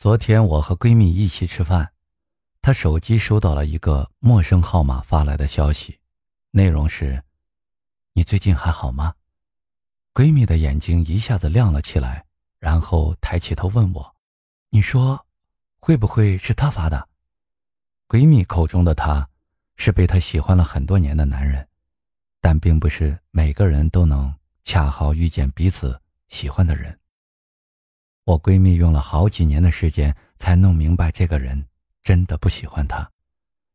昨天我和闺蜜一起吃饭，她手机收到了一个陌生号码发来的消息，内容是：“你最近还好吗？”闺蜜的眼睛一下子亮了起来，然后抬起头问我：“你说，会不会是他发的？”闺蜜口中的他，是被她喜欢了很多年的男人，但并不是每个人都能恰好遇见彼此喜欢的人。我闺蜜用了好几年的时间才弄明白，这个人真的不喜欢她。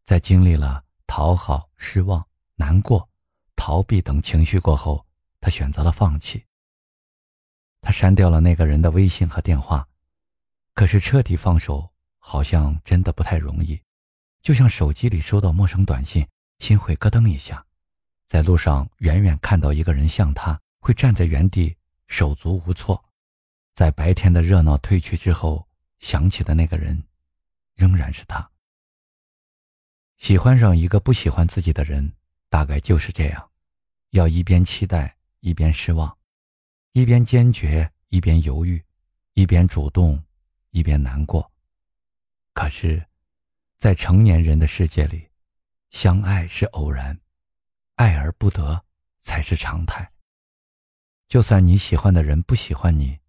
在经历了讨好、失望、难过、逃避等情绪过后，她选择了放弃。她删掉了那个人的微信和电话，可是彻底放手好像真的不太容易。就像手机里收到陌生短信，心会咯噔一下；在路上远远看到一个人像他，会站在原地手足无措；在白天的热闹退去之后，想起的那个人，仍然是他。喜欢上一个不喜欢自己的人，大概就是这样：要一边期待，一边失望；一边坚决，一边犹豫；一边主动，一边难过。可是。在成年人的世界里，相爱是偶然，爱而不得才是常态。就算你喜欢的人不喜欢你，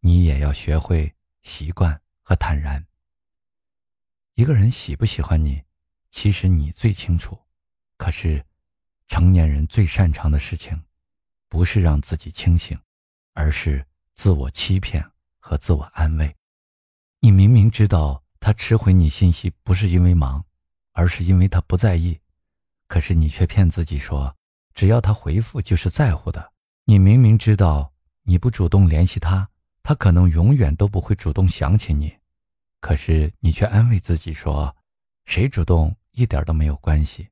你也要学会习惯和坦然。一个人喜不喜欢你，其实你最清楚。可是，成年人最擅长的事情，不是让自己清醒，而是自我欺骗和自我安慰。你明明知道。他迟回你信息不是因为忙，而是因为他不在意。可是你却骗自己说，只要他回复就是在乎的。你明明知道你不主动联系他，他可能永远都不会主动想起你。可是你却安慰自己说，谁主动一点都没有关系。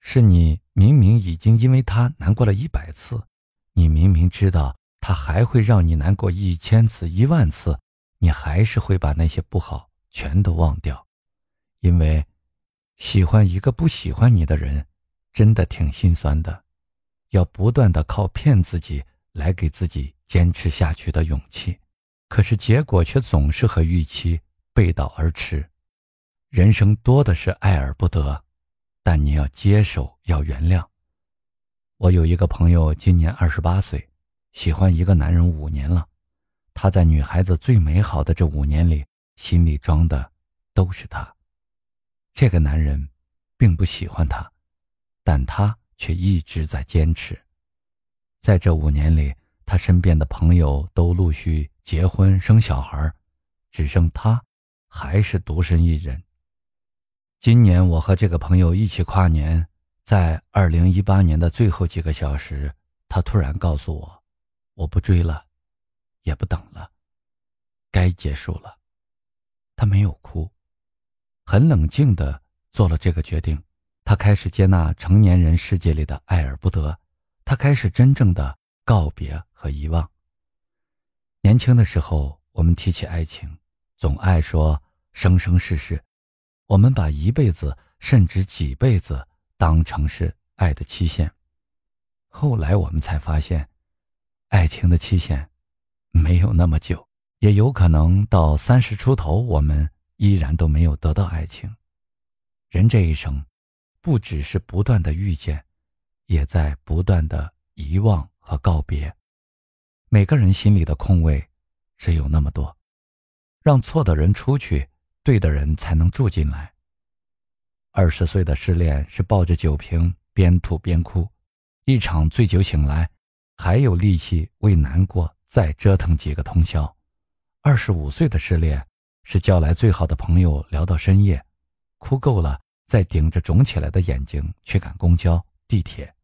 是你明明已经因为他难过了一百次，你明明知道他还会让你难过一千次、一万次，你还是会把那些不好。全都忘掉，因为喜欢一个不喜欢你的人，真的挺心酸的。要不断的靠骗自己来给自己坚持下去的勇气，可是结果却总是和预期背道而驰。人生多的是爱而不得，但你要接受，要原谅。我有一个朋友，今年二十八岁，喜欢一个男人五年了。他在女孩子最美好的这五年里。心里装的都是他。这个男人并不喜欢他，但他却一直在坚持。在这五年里，他身边的朋友都陆续结婚生小孩，只剩他还是独身一人。今年我和这个朋友一起跨年，在二零一八年的最后几个小时，他突然告诉我：“我不追了，也不等了，该结束了。”他没有哭，很冷静的做了这个决定。他开始接纳成年人世界里的爱而不得，他开始真正的告别和遗忘。年轻的时候，我们提起爱情，总爱说生生世世，我们把一辈子甚至几辈子当成是爱的期限。后来我们才发现，爱情的期限没有那么久。也有可能到三十出头，我们依然都没有得到爱情。人这一生，不只是不断的遇见，也在不断的遗忘和告别。每个人心里的空位，只有那么多。让错的人出去，对的人才能住进来。二十岁的失恋是抱着酒瓶边吐边哭，一场醉酒醒来，还有力气为难过再折腾几个通宵。二十五岁的失恋，是叫来最好的朋友聊到深夜，哭够了再顶着肿起来的眼睛去赶公交、地铁。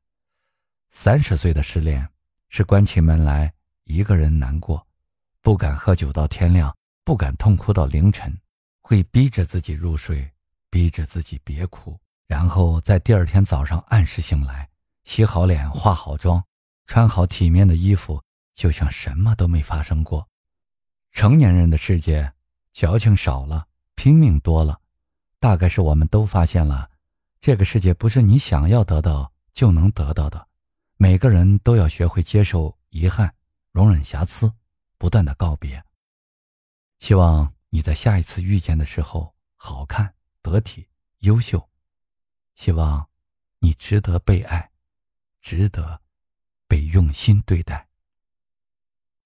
三十岁的失恋，是关起门来一个人难过，不敢喝酒到天亮，不敢痛哭到凌晨，会逼着自己入睡，逼着自己别哭，然后在第二天早上按时醒来，洗好脸、化好妆，穿好体面的衣服，就像什么都没发生过。成年人的世界，矫情少了，拼命多了，大概是我们都发现了，这个世界不是你想要得到就能得到的，每个人都要学会接受遗憾，容忍瑕疵，不断的告别。希望你在下一次遇见的时候好看、得体、优秀。希望你值得被爱，值得被用心对待。